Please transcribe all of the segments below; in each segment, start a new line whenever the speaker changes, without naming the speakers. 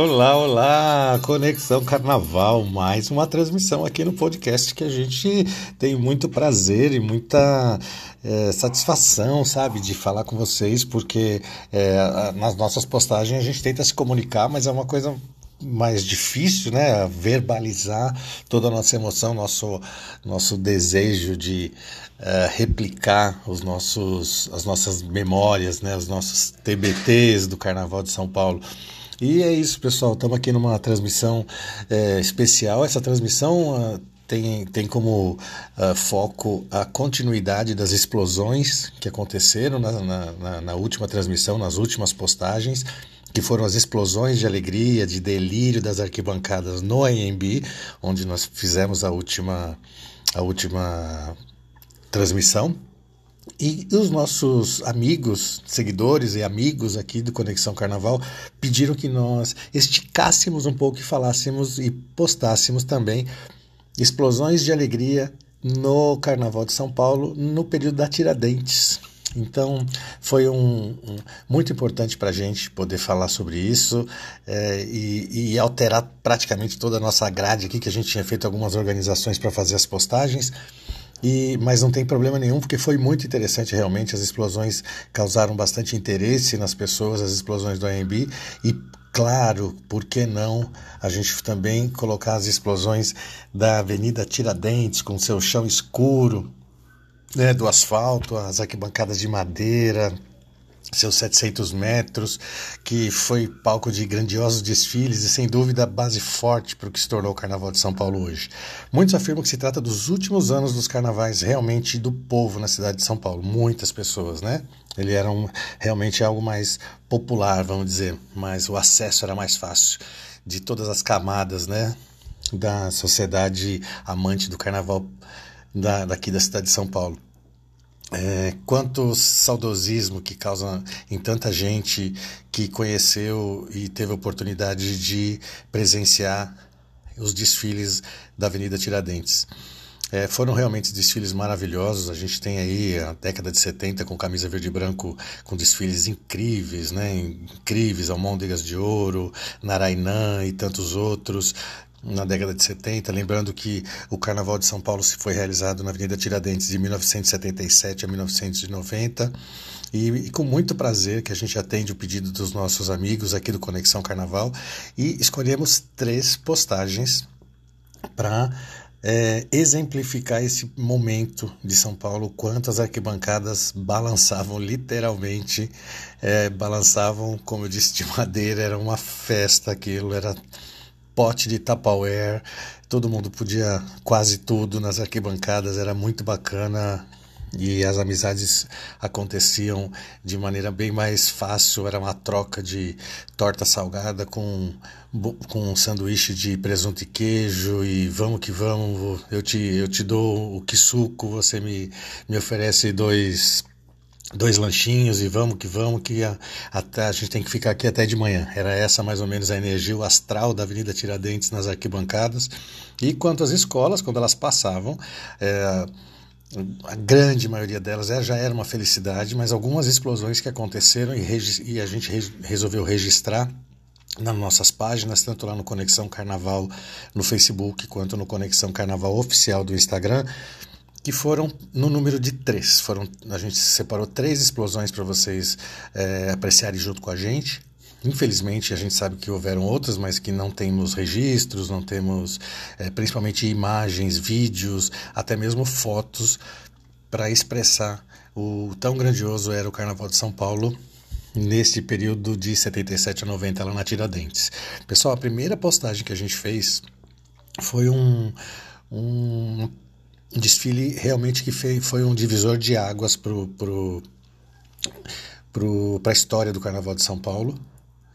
Olá, olá! Conexão Carnaval, mais uma transmissão aqui no podcast que a gente tem muito prazer e muita é, satisfação, sabe, de falar com vocês, porque é, nas nossas postagens a gente tenta se comunicar, mas é uma coisa mais difícil, né? Verbalizar toda a nossa emoção, nosso, nosso desejo de uh, replicar os nossos, as nossas memórias, né? Os nossos TBTs do Carnaval de São Paulo. E é isso, pessoal. Estamos aqui numa transmissão é, especial. Essa transmissão uh, tem, tem como uh, foco a continuidade das explosões que aconteceram na, na, na última transmissão, nas últimas postagens que foram as explosões de alegria, de delírio das arquibancadas no AMB, onde nós fizemos a última, a última transmissão. E os nossos amigos, seguidores e amigos aqui do Conexão Carnaval pediram que nós esticássemos um pouco e falássemos e postássemos também explosões de alegria no Carnaval de São Paulo no período da Tiradentes. Então foi um, um muito importante para a gente poder falar sobre isso é, e, e, alterar praticamente toda a nossa grade aqui, que a gente tinha feito algumas organizações para fazer as postagens. E, mas não tem problema nenhum, porque foi muito interessante realmente. As explosões causaram bastante interesse nas pessoas, as explosões do AMB. E, claro, por que não a gente também colocar as explosões da Avenida Tiradentes, com seu chão escuro, né, do asfalto, as arquibancadas de madeira, seus 700 metros, que foi palco de grandiosos desfiles e, sem dúvida, base forte para o que se tornou o Carnaval de São Paulo hoje. Muitos afirmam que se trata dos últimos anos dos carnavais realmente do povo na cidade de São Paulo. Muitas pessoas, né? Ele era um, realmente algo mais popular, vamos dizer, mas o acesso era mais fácil de todas as camadas, né? Da sociedade amante do carnaval da, daqui da cidade de São Paulo. É, quanto saudosismo que causa em tanta gente que conheceu e teve oportunidade de presenciar os desfiles da Avenida Tiradentes. É, foram realmente desfiles maravilhosos. A gente tem aí a década de 70 com camisa verde e branco, com desfiles incríveis, né? Incríveis, Almôndegas de Ouro, Narainã e tantos outros na década de 70, lembrando que o Carnaval de São Paulo se foi realizado na Avenida Tiradentes de 1977 a 1990. E, e, com muito prazer que a gente atende o pedido dos nossos amigos aqui do Conexão Carnaval e escolhemos três postagens para é, exemplificar esse momento de São Paulo, quantas arquibancadas balançavam literalmente, é, balançavam, como eu disse, de madeira, era uma festa aquilo, era pote de Tupperware, todo mundo podia quase tudo nas arquibancadas, era muito bacana. E as amizades aconteciam de maneira bem mais fácil, era uma troca de torta salgada com, com um sanduíche de presunto e queijo e vamos que vamos, eu te, eu te dou o que suco, você me, me oferece dois dois lanchinhos e vamos que vamos, que a, até, a gente tem que ficar aqui até de manhã. Era essa mais ou menos a energia, o astral da Avenida Tiradentes nas arquibancadas. E quanto às escolas, quando elas passavam, é, a grande maioria delas é, já era uma felicidade, mas algumas explosões que aconteceram e, e a gente re resolveu registrar nas nossas páginas, tanto lá no Conexão Carnaval no Facebook quanto no Conexão Carnaval Oficial do Instagram, que foram no número de três. Foram, a gente separou três explosões para vocês é, apreciarem junto com a gente. Infelizmente, a gente sabe que houveram outras, mas que não temos registros, não temos é, principalmente imagens, vídeos, até mesmo fotos para expressar o tão grandioso era o Carnaval de São Paulo nesse período de 77 a 90 lá na Tiradentes. Pessoal, a primeira postagem que a gente fez foi um, um um desfile realmente que foi um divisor de águas para pro, pro, a história do Carnaval de São Paulo,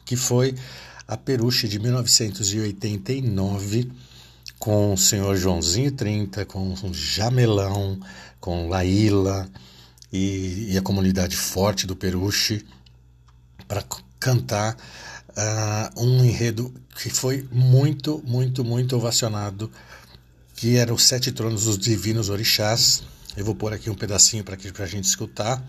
que foi a Peruche de 1989, com o senhor Joãozinho 30, com o Jamelão, com Laíla e, e a comunidade forte do Peruche, para cantar uh, um enredo que foi muito, muito, muito ovacionado que eram os sete tronos dos divinos orixás. Eu vou pôr aqui um pedacinho para a gente escutar.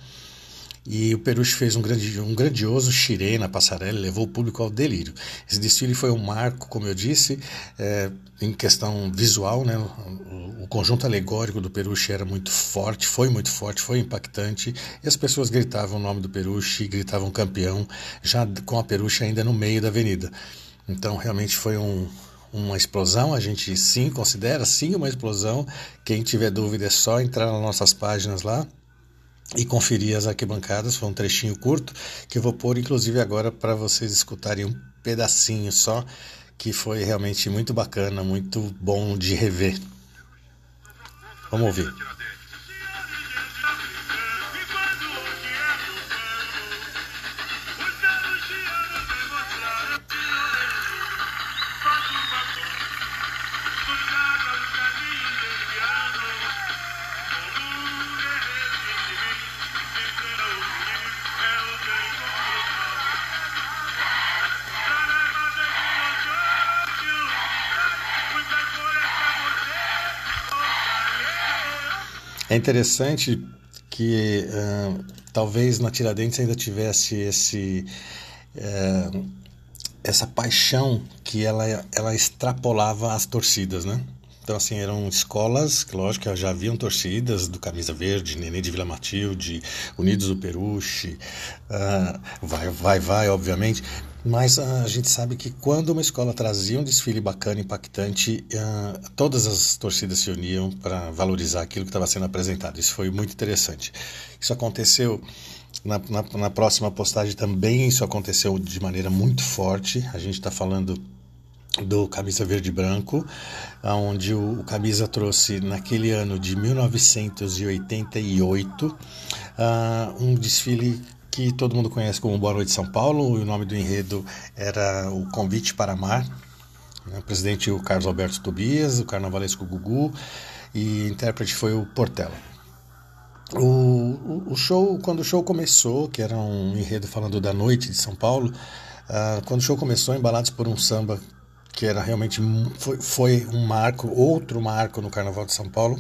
e o Peruche fez um, grande, um grandioso xirê na passarela, levou o público ao delírio. Esse desfile foi um marco, como eu disse, é, em questão visual, né? O, o, conjunto alegórico do Peruche era muito forte, foi muito forte, foi impactante, e as pessoas gritavam o nome do Peruche, gritavam campeão, já com a Peruche ainda no meio da avenida. Então, realmente foi um, uma explosão, a gente sim considera sim uma explosão. Quem tiver dúvida é só entrar nas nossas páginas lá e conferir as arquibancadas. Foi um trechinho curto que eu vou pôr, inclusive, agora para vocês escutarem um pedacinho só, que foi realmente muito bacana, muito bom de rever. Vamos ouvir. É interessante que uh, talvez na Tiradentes ainda tivesse esse uh, essa paixão que ela, ela extrapolava as torcidas, né? Então, assim, eram escolas, que lógico, já haviam torcidas do Camisa Verde, Nenê de Vila Matilde, Unidos do Peruche, uh, vai, vai, vai, obviamente, mas a gente sabe que quando uma escola trazia um desfile bacana, impactante, uh, todas as torcidas se uniam para valorizar aquilo que estava sendo apresentado. Isso foi muito interessante. Isso aconteceu na, na, na próxima postagem também, isso aconteceu de maneira muito forte. A gente está falando do Camisa Verde Branco, onde o, o Camisa trouxe naquele ano de 1988 uh, ah, um desfile que todo mundo conhece como Boa Noite São Paulo. O nome do enredo era O Convite para Amar. Né? O presidente o Carlos Alberto Tobias, o carnavalesco Gugu e intérprete foi o Portela. O, o, show, quando o show começou, que era um enredo falando da noite de São Paulo, uh, quando o show começou, embalados por um samba que era realmente foi, foi um marco, outro marco no Carnaval de São Paulo,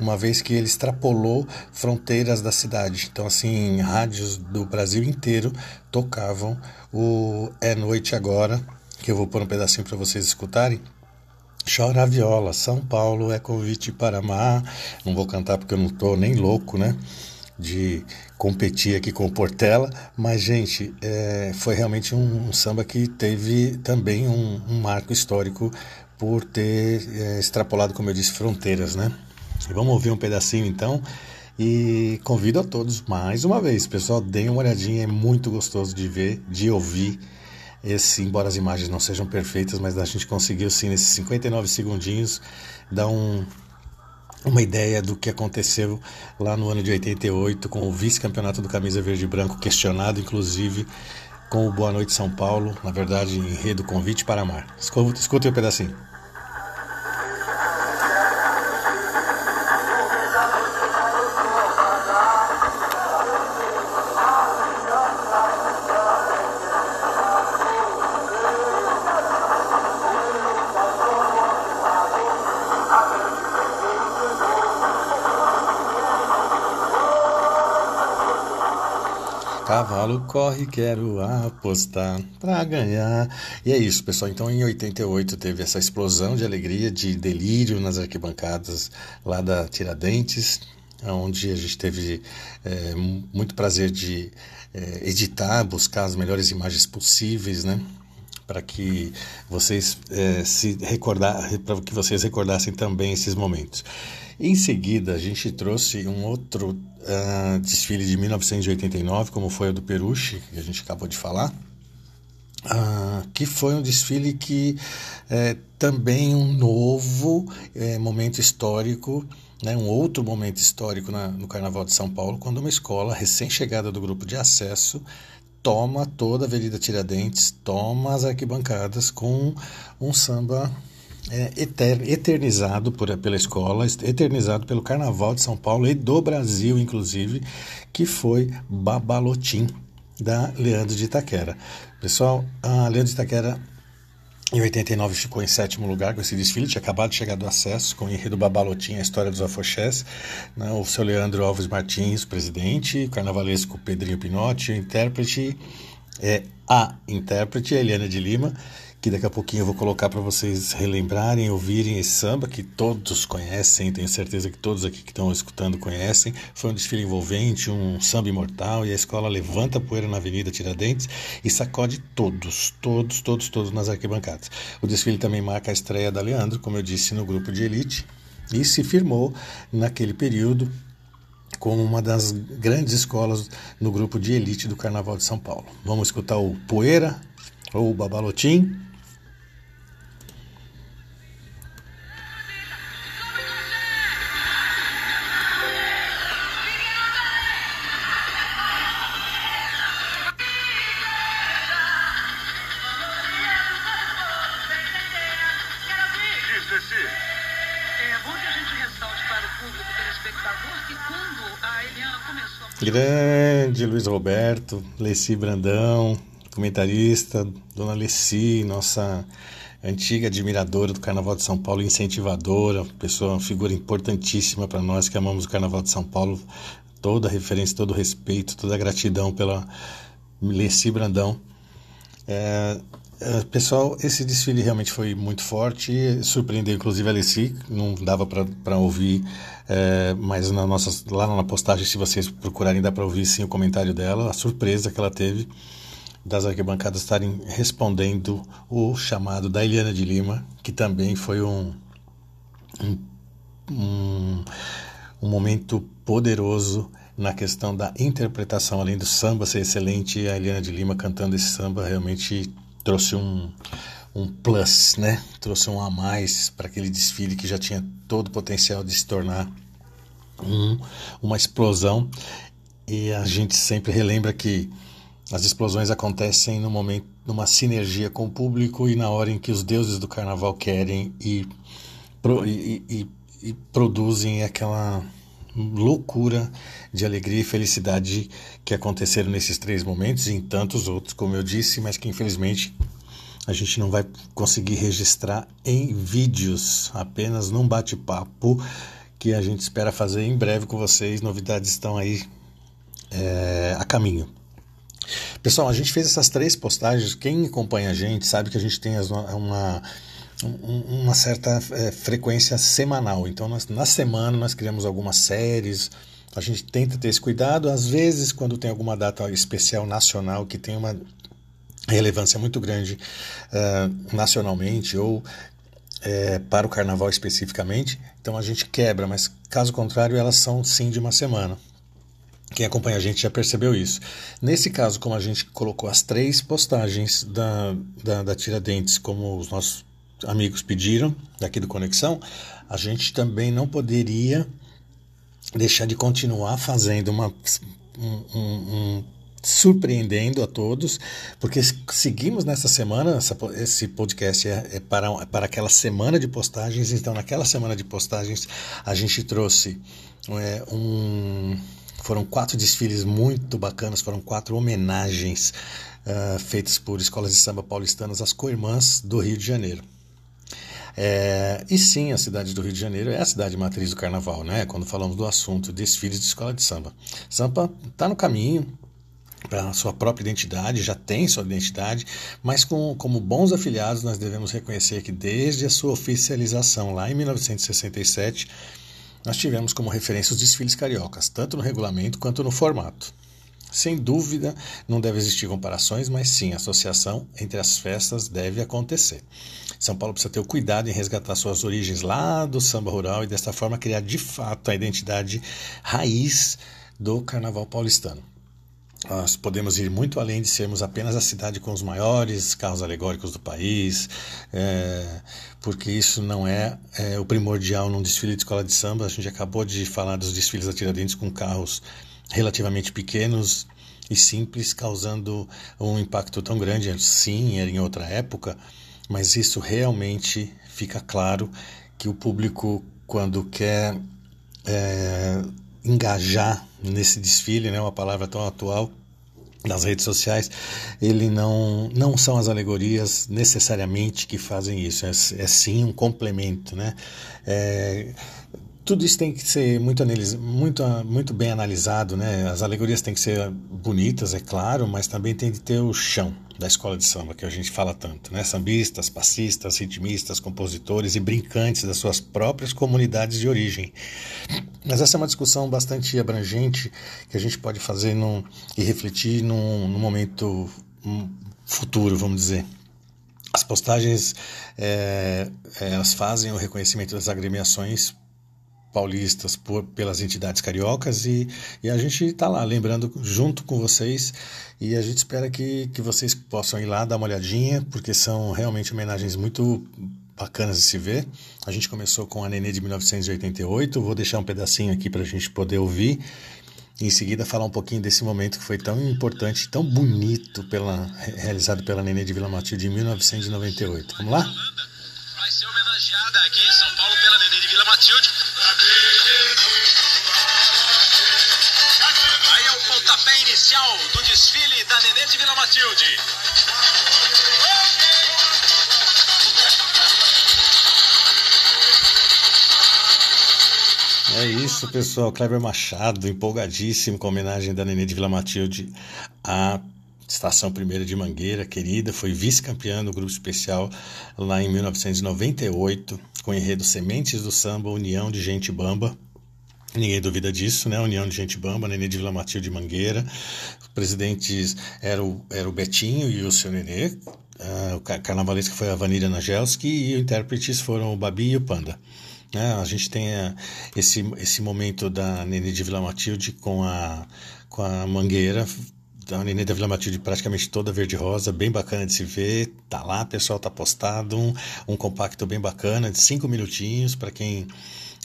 uma vez que ele extrapolou fronteiras da cidade. Então, assim, rádios do Brasil inteiro tocavam o É Noite Agora, que eu vou pôr um pedacinho para vocês escutarem. Chora a viola, São Paulo é convite para amar. Não vou cantar porque eu não estou nem louco, né? De competir aqui com o Portela, mas, gente, é, foi realmente um, um, samba que teve também um, um marco histórico por ter é, extrapolado, como eu disse, fronteiras, né? Vamos ouvir um pedacinho então. E convido a todos mais uma vez, pessoal, deem uma olhadinha, é muito gostoso de ver, de ouvir. Esse, embora as imagens não sejam perfeitas, mas a gente conseguiu sim nesses 59 segundinhos dar um, uma ideia do que aconteceu lá no ano de 88 com o vice-campeonato do Camisa Verde e Branco, questionado inclusive com o Boa Noite São Paulo, na verdade, enredo Convite para Amar. Escutem um pedacinho. Cavalo corre, quero apostar para ganhar. E é isso, pessoal. Então, em 88 teve essa explosão de alegria, de delírio nas arquibancadas lá da Tiradentes, onde a gente teve é, muito prazer de é, editar, buscar as melhores imagens possíveis, né? Para que vocês é, se recordar, para que vocês recordassem também esses momentos. Em seguida, a gente trouxe um outro uh, desfile de 1989, como foi o do Peruche, que a gente acabou de falar, uh, que foi um desfile que é também um novo é, momento histórico, né, um outro momento histórico na, no Carnaval de São Paulo, quando uma escola recém-chegada do grupo de acesso toma toda a Avenida Tiradentes, toma as arquibancadas com um samba é, eternizado por, pela escola, eternizado pelo Carnaval de São Paulo e do Brasil, inclusive, que foi Babalotim, da Leandro de Itaquera. Pessoal, a Leandro de Itaquera Em 89 ficou em sétimo lugar com esse desfile, tinha acabado de chegar do acesso com o enredo Babalotim, a história dos afoxés, né? o seu Leandro Alves Martins, presidente, o carnavalesco Pedrinho Pinotti, o intérprete, é a intérprete, a Eliana de Lima, que daqui a pouquinho eu vou colocar para vocês relembrarem, ouvirem esse samba que todos conhecem, tenho certeza que todos aqui que estão escutando conhecem. Foi um desfile envolvente, um samba imortal e a escola levanta a poeira na Avenida Tiradentes e sacode todos, todos, todos, todos nas arquibancadas. O desfile também marca a estreia da Leandro, como eu disse, no grupo de elite e se firmou naquele período como uma das grandes escolas no grupo de elite do Carnaval de São Paulo. Vamos escutar o Poeira ou o Babalotim Grande Luiz Roberto, Leci Brandão, comentarista, Dona Leci, nossa antiga admiradora do Carnaval de São Paulo, incentivadora, pessoa, figura importantíssima para nós que amamos o Carnaval de São Paulo. Toda referência, todo o respeito, toda a gratidão pela Leci Brandão. É, pessoal, esse desfile realmente foi muito forte, surpreendeu inclusive a Alessi, não dava para ouvir, é, mas na nossa, lá na postagem, se vocês procurarem, dá para ouvir sim o comentário dela, a surpresa que ela teve das arquibancadas estarem respondendo o chamado da Eliana de Lima, que também foi um, um, um, um momento poderoso na questão da interpretação, além do samba ser excelente, a Eliana de Lima cantando esse samba realmente trouxe um, um plus, né? Trouxe um a mais para aquele desfile que já tinha todo o potencial de se tornar um, uma explosão. E a gente sempre relembra que as explosões acontecem no momento, numa sinergia com o público e na hora em que os deuses do carnaval querem e, e, e, e produzem aquela loucura de alegria e felicidade que aconteceram nesses três momentos e em tantos outros, como eu disse, mas que infelizmente a gente não vai conseguir registrar em vídeos, apenas num bate-papo que a gente espera fazer em breve com vocês. Novidades estão aí é, a caminho. Pessoal, a gente fez essas três postagens. Quem acompanha a gente sabe que a gente tem uma uma certa é, frequência semanal. Então, nós, na semana, nós criamos algumas séries. A gente tenta ter esse cuidado. Às vezes, quando tem alguma data especial nacional que tem uma relevância muito grande uh, nacionalmente ou é, para o carnaval especificamente, então a gente quebra, mas caso contrário, elas são sim de uma semana. Quem acompanha a gente já percebeu isso. Nesse caso, como a gente colocou as três postagens da, da, da Tiradentes como os nossos amigos pediram, daqui do Conexão, a gente também não poderia deixar de continuar fazendo uma, um, um, um surpreendendo a todos, porque seguimos nessa semana, essa, esse podcast é, é, para, é para aquela semana de postagens, então naquela semana de postagens a gente trouxe é, um. Foram quatro desfiles muito bacanas, foram quatro homenagens uh, feitas por escolas de samba paulistanas às co-irmãs do Rio de Janeiro. É, e sim, a cidade do Rio de Janeiro é a cidade matriz do carnaval, né? Quando falamos do assunto desfiles de escola de samba. Sampa está no caminho para sua própria identidade, já tem sua identidade, mas com, como bons afiliados nós devemos reconhecer que desde a sua oficialização lá em 1967, nós tivemos como referência os desfiles cariocas, tanto no regulamento quanto no formato. Sem dúvida, não deve existir comparações, mas sim, a associação entre as festas deve acontecer. São Paulo precisa ter o cuidado em resgatar suas origens lá do samba rural e desta forma criar de fato a identidade raiz do carnaval paulistano. Nós podemos ir muito além de sermos apenas a cidade com os maiores carros alegóricos do país, é, porque isso não é, é, o primordial num desfile de escola de samba. A gente acabou de falar dos desfiles da Tiradentes com carros relativamente pequenos e simples, causando um impacto tão grande. Sim, era em outra época, mas isso realmente fica claro que o público, quando quer é, engajar nesse desfile, né, uma palavra tão atual, nas redes sociais, ele não, não são as alegorias necessariamente que fazem isso, é, é sim um complemento, né? É, tudo isso tem que ser muito, muito, muito bem analisado, né? As alegorias têm que ser bonitas, é claro, mas também tem que ter o chão da escola de samba, que a gente fala tanto, né? Sambistas, passistas, ritmistas, compositores e brincantes das suas próprias comunidades de origem. Mas essa é uma discussão bastante abrangente que a gente pode fazer num, e refletir num, num momento futuro, vamos dizer. As postagens é, elas fazem o reconhecimento das agremiações paulistas por, pelas entidades cariocas e, e a gente está lá lembrando junto com vocês e a gente espera que, que vocês possam ir lá dar uma olhadinha porque são realmente homenagens muito bacanas de se ver. A gente começou com a Nenê de 1988, vou deixar um pedacinho aqui para a gente poder ouvir em seguida falar um pouquinho desse momento que foi tão importante, tão bonito pela, realizado pela Nenê de Vila Matilde em 1998. Vamos lá? Vai ser homenageada aqui em São Paulo pela Nenê de Vila Matilde. Aí é o pontapé inicial do desfile da Nenê de Vila Matilde. É isso, pessoal. Kleber Machado, empolgadíssimo com a homenagem da Nenê de Vila Matilde à Estação Primeira de Mangueira, querida. Foi vice-campeã do grupo especial lá em 1998, com o enredo Sementes do Samba, União de Gente Bamba. Ninguém duvida disso, né? União de Gente Bamba, Nenê de Vila Matilde de Mangueira. Os presidentes eram era o Betinho e o seu Nenê. Uh, o carnavalesco foi a Vanilla Nagelski e os intérpretes foram o Babi e o Panda. É, a gente tem é, esse, esse momento da Nenê de Vila Matilde com a, com a Mangueira, da Nenê da Vila Matilde praticamente toda verde-rosa, bem bacana de se ver. Tá lá, pessoal, tá postado. Um, um compacto bem bacana, de cinco minutinhos, para quem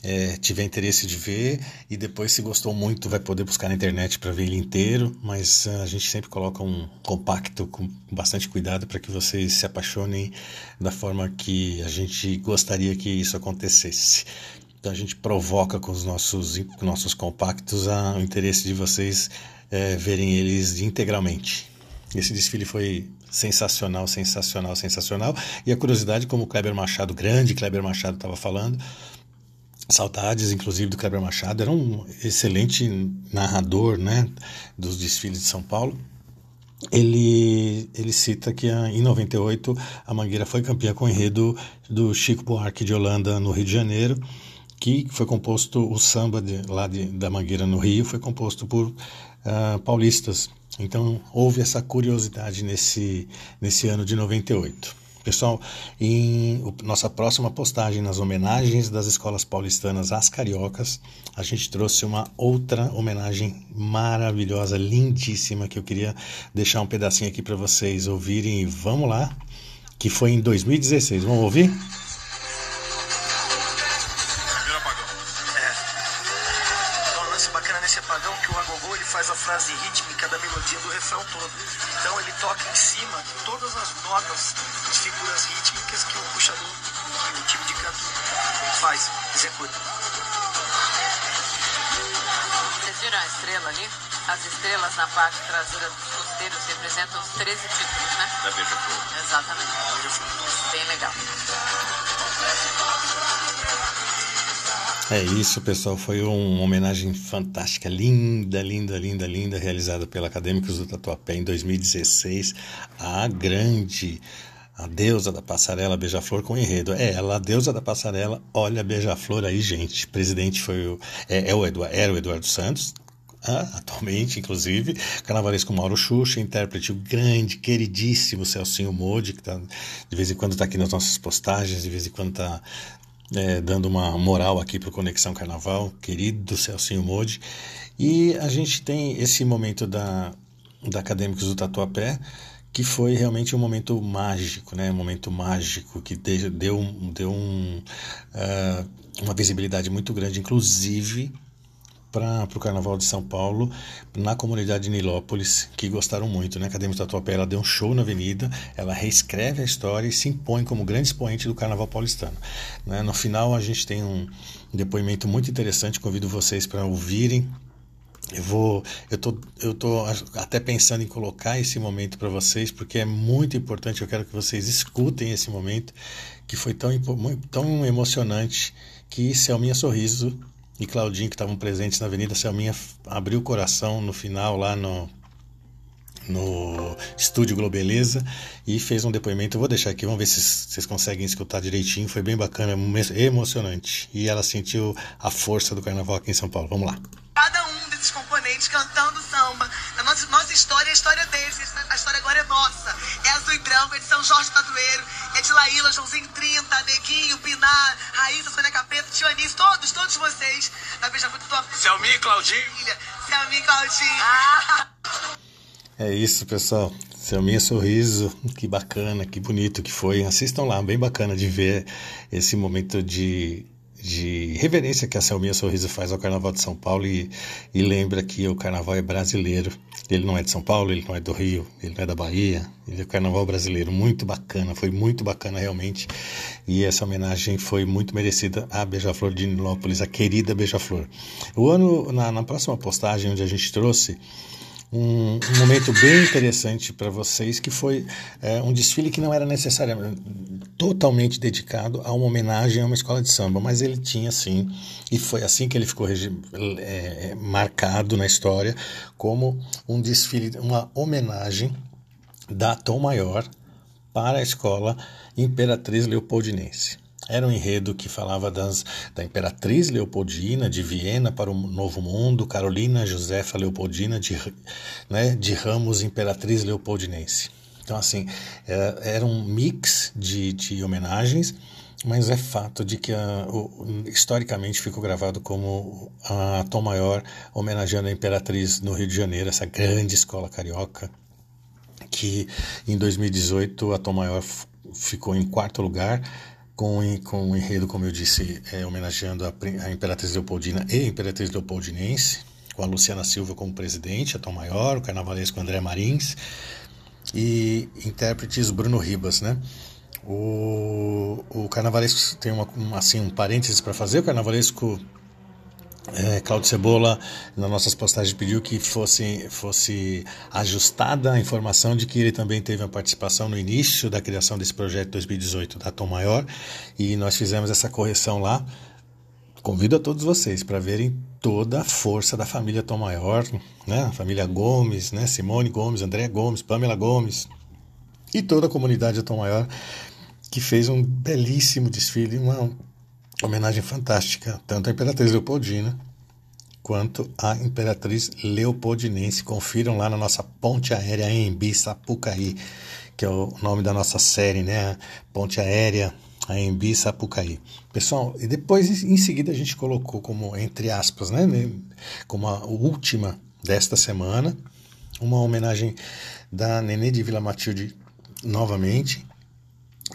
é, tiver interesse de ver e depois se gostou muito vai poder buscar na internet para ver ele inteiro, mas uh, a gente sempre coloca um compacto com bastante cuidado para que vocês se apaixonem da forma que a gente gostaria que isso acontecesse. Então a gente provoca com os nossos, com nossos compactos a, o interesse de vocês é, verem eles integralmente. Esse desfile foi sensacional, sensacional, sensacional. E a curiosidade, como o Kleber Machado, grande Kleber Machado, estava falando, Saudades, inclusive, do Kleber Machado. Era um excelente narrador né, dos desfiles de São Paulo. Ele, ele cita que em 98 a Mangueira foi campeã com o enredo do Chico Buarque de Holanda no Rio de Janeiro, que foi composto, o samba de, lá de, da Mangueira no Rio foi composto por uh, paulistas. Então houve essa curiosidade nesse, nesse ano de 98. Pessoal, em nossa próxima postagem nas homenagens das escolas paulistanas às cariocas, a gente trouxe uma outra homenagem maravilhosa, lindíssima, que eu queria deixar um pedacinho aqui para vocês ouvirem. Vamos lá, que foi em 2016. Vamos ouvir? Isso, pessoal. Foi uma homenagem fantástica, linda, linda, linda, linda, realizada pela Acadêmicos do Tatuapé em 2016. A grande, a deusa da passarela Beija-Flor com enredo. É ela, a deusa da passarela. Olha Beija-Flor aí, gente. O presidente foi o, é, é o Eduardo, era o Eduardo Santos, ah, atualmente, inclusive, carnavalesco Mauro Xuxa, intérprete o grande, queridíssimo Celcinho Modi, que tá, de vez em quando está aqui nas nossas postagens, de vez em quando está é, dando uma moral aqui para o Conexão Carnaval, querido Celcinho Modi. E a gente tem esse momento da, da Acadêmicos do Tatuapé, que foi realmente um momento mágico, né? Um momento mágico que deu, deu um, uh, uma visibilidade muito grande, inclusive para o Carnaval de São Paulo, na comunidade de Nilópolis, que gostaram muito. Né? A Academia Tatuapé ela deu um show na avenida, ela reescreve a história e se impõe como grande expoente do Carnaval paulistano. Né? No final, a gente tem um depoimento muito interessante, convido vocês para ouvirem Eu vou, eu tô, eu tô até pensando em colocar esse momento para vocês, porque é muito importante. Eu quero que vocês escutem esse momento, que foi tão, tão emocionante, que Selminha Sorriso e Claudinho, que estavam presentes na Avenida Selminha, abriu o coração no final lá no, no estúdio Globeleza e fez um depoimento. Eu vou deixar aqui, vamos ver se vocês conseguem escutar direitinho. Foi bem bacana, emocionante. E ela sentiu a força do carnaval aqui em São Paulo. Vamos lá.
Cada cantando samba. A nossa, nossa história é a história deles. A história agora é nossa. É azul e branco, é de São Jorge Tadueiro, é de Laíla, Joãozinho 30, Neguinho, Pinar, Raíssa, Sônia Capeta, Tio Anis, todos, todos vocês. Na Beija-Flor, tua
Selmi e Claudinho.
Selmi e Claudinho. Ah.
É isso, pessoal. Selminha Sorriso, que bacana, que bonito que foi. Assistam lá, bem bacana de ver esse momento de, de reverência que a Selminha Sorriso faz ao Carnaval de São Paulo e, e lembra que o Carnaval é brasileiro. Ele não é de São Paulo, ele não é do Rio, ele não é da Bahia, ele é o Carnaval brasileiro. Muito bacana, foi muito bacana realmente. E essa homenagem foi muito merecida à Beija-Flor de Nilópolis, a querida Beija-Flor. O ano, na, na próxima postagem onde a gente trouxe um, um momento bem interessante para vocês, que foi é, um desfile que não era necessariamente totalmente dedicado a uma homenagem a uma escola de samba, mas ele tinha sim, e foi assim que ele ficou é, marcado na história como um desfile, uma homenagem da Tom Maior para a escola Imperatriz Leopoldinense. Era um enredo que falava das, da Imperatriz Leopoldina de Viena para o Novo Mundo, Carolina Josefa Leopoldina de, né, de Ramos Imperatriz Leopoldinense. Então, assim, era, é, era um mix de, de homenagens, mas é fato de que a, o, historicamente ficou gravado como a Tom Maior homenageando a Imperatriz no Rio de Janeiro, essa grande escola carioca, que em 2018 a Tom Maior ficou em quarto lugar, com, com o enredo, como eu disse, é, homenageando a, a, Imperatriz Leopoldina e a Imperatriz Leopoldinense, com a Luciana Silva como presidente, a Tom Maior, o carnavalesco André Marins e intérpretes Bruno Ribas, né? O, o carnavalesco tem uma, assim, um parênteses para fazer, o carnavalesco é, Claudio Cebola, nas nossas postagens, pediu que fosse, fosse ajustada a informação de que ele também teve uma participação no início da criação desse projeto 2018 da Tom Maior e nós fizemos essa correção lá. Convido a todos vocês para verem toda a força da família Tom Maior, né? a família Gomes, né? Simone Gomes, André Gomes, Pamela Gomes e toda a comunidade Tom Maior que fez um belíssimo desfile, uma homenagem fantástica, tanto à Imperatriz Leopoldina quanto à Imperatriz Leopoldinense. Confiram lá na nossa ponte aérea Embi Sapucaí, que é o nome da nossa série, né? Ponte aérea Embi Sapucaí. Pessoal, e depois em seguida a gente colocou como, entre aspas, né? Como a última desta semana, uma homenagem da Nenê de Vila Matilde novamente,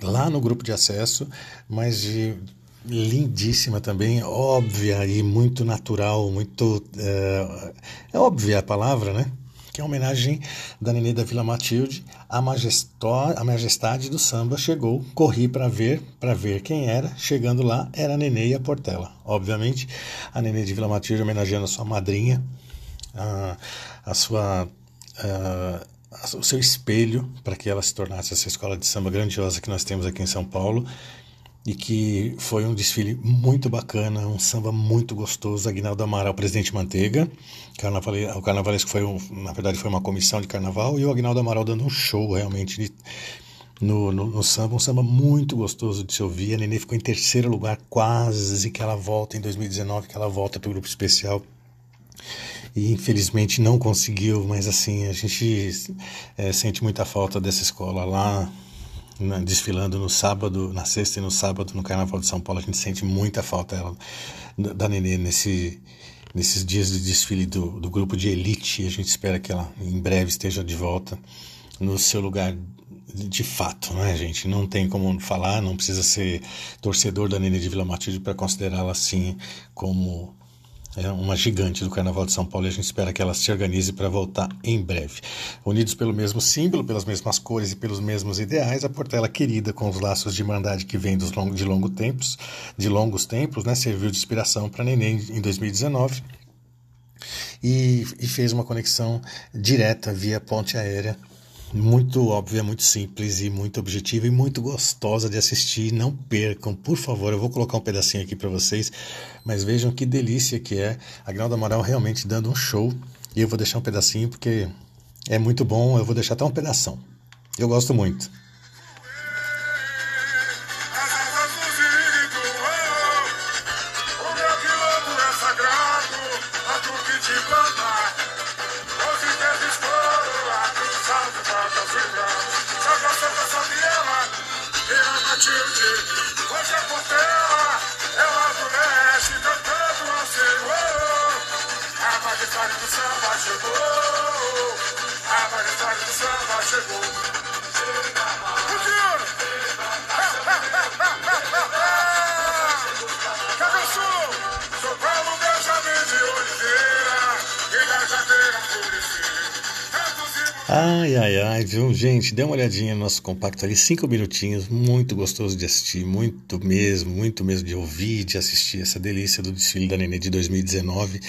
lá no grupo de acesso, mas de lindíssima também, óbvia e muito natural, muito. É, é óbvia a palavra, né? Que é a homenagem da Nenê da Vila Matilde, a, majestó, a majestade do samba chegou, corri para ver, para ver quem era, chegando lá era a Nenê e a Portela. Obviamente, a Nenê de Vila Matilde homenageando a sua madrinha, a, a sua. A, o seu espelho para que ela se tornasse essa escola de samba grandiosa que nós temos aqui em São Paulo e que foi um desfile muito bacana, um samba muito gostoso. Aguinaldo Amaral, presidente Manteiga, carnavale, o carnavalesco foi, um, na verdade, foi uma comissão de carnaval e o Aguinaldo Amaral dando um show realmente de, no, no, no, samba, um samba muito gostoso de se ouvir. A Nenê ficou em terceiro lugar, quase que ela volta em 2019, que ela volta para o grupo especial. E infelizmente não conseguiu, mas assim, a gente é, sente muita falta dessa escola lá né, desfilando no sábado, na sexta e no sábado no Carnaval de São Paulo. A gente sente muita falta dela, da Nenê nesse, nesses dias de desfile do, do grupo de elite. A gente espera que ela em breve esteja de volta no seu lugar de fato, né, gente? Não tem como falar, não precisa ser torcedor da Nenê de Vila Matilde para considerá-la assim como é uma gigante do Carnaval de São Paulo e a gente espera que ela se organize para voltar em breve. Unidos pelo mesmo símbolo, pelas mesmas cores e pelos mesmos ideais, a Portela querida com os laços de irmandade que vem dos long, de longos tempos, de longos tempos, né, serviu de inspiração para Neném em 2019 e, e fez uma conexão direta via ponte aérea muito óbvia, muito simples e muito objetiva e muito gostosa de assistir. Não percam, por favor. Eu vou colocar um pedacinho aqui para vocês, mas vejam que delícia que é. A Gralda Amaral realmente dando um show. E eu vou deixar um pedacinho porque é muito bom. Eu vou deixar até um pedação. Eu gosto muito. I'm gonna find the time I. Ai, ai, ai, viu? Gente, dê uma olhadinha no nosso compacto ali, cinco minutinhos, muito gostoso de assistir, muito mesmo, muito mesmo de ouvir, de assistir essa delícia do desfile da Nenê de 2019,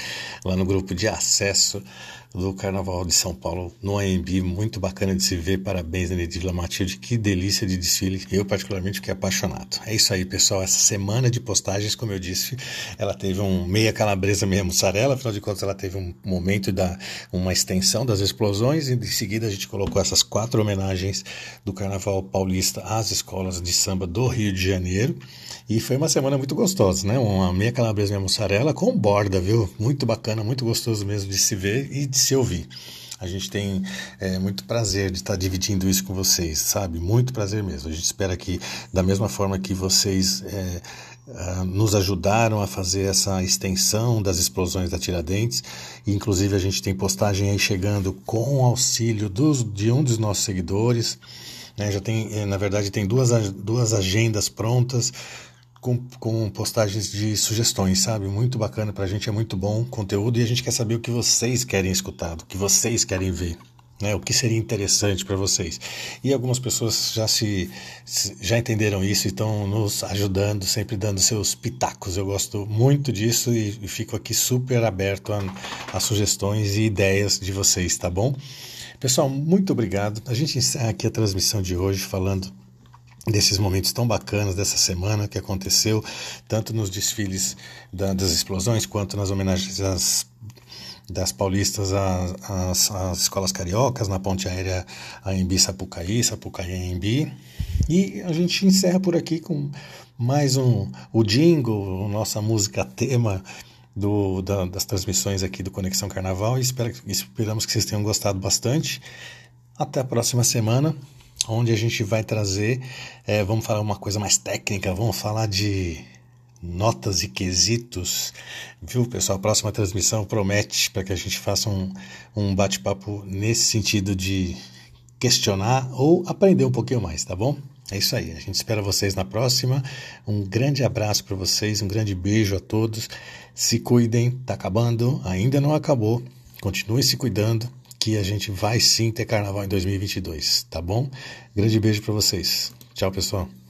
lá no grupo de acesso do Carnaval de São Paulo no AMB, muito bacana de se ver. Parabéns, Nenedivla Matilde, que delícia de desfile. Eu, particularmente, fiquei apaixonado. É isso aí, pessoal. Essa semana de postagens, como eu disse, ela teve um meia calabresa, meia mussarela. Afinal de contas, ela teve um momento da uma extensão das explosões e em seguida a gente colocou essas quatro homenagens do Carnaval Paulista às escolas de samba do Rio de Janeiro. E foi uma semana muito gostosa, né? Uma meia calabresa, meia mussarela com borda, viu? Muito bacana, muito gostoso mesmo de se ver e de se ouvir. A gente tem é, muito prazer de estar dividindo isso com vocês, sabe? Muito prazer mesmo. A gente espera que, da mesma forma que vocês é, nos ajudaram a fazer essa extensão das explosões da Tiradentes, inclusive a gente tem postagem aí chegando com auxílio dos, de um dos nossos seguidores. Né? Já tem, é, na verdade, tem duas, duas agendas prontas com, com postagens de sugestões, sabe? Muito bacana pra gente, é muito bom conteúdo e a gente quer saber o que vocês querem escutar, o que vocês querem ver. Né, o que seria interessante para vocês. E algumas pessoas já se já entenderam isso e estão nos ajudando, sempre dando seus pitacos. Eu gosto muito disso e, e fico aqui super aberto a, a, sugestões e ideias de vocês, tá bom? Pessoal, muito obrigado. A gente encerra aqui a transmissão de hoje falando desses momentos tão bacanas dessa semana que aconteceu, tanto nos desfiles da, das explosões quanto nas homenagens às, das paulistas às, às, escolas cariocas, na ponte aérea AMB Sapucaí, Sapucaí AMB. E a gente encerra por aqui com mais um o jingle, nossa música tema do, da, das transmissões aqui do Conexão Carnaval e espero, esperamos que vocês tenham gostado bastante. Até a próxima semana onde a gente vai trazer, é, vamos falar uma coisa mais técnica, vamos falar de notas e quesitos, viu pessoal? A próxima transmissão promete para que a gente faça um, um bate-papo nesse sentido de questionar ou aprender um pouquinho mais, tá bom? É isso aí, a gente espera vocês na próxima. Um grande abraço para vocês, um grande beijo a todos. Se cuidem, tá acabando, ainda não acabou. Continue se cuidando que a gente vai sim ter carnaval em 2022, tá bom? Grande beijo para vocês. Tchau, pessoal.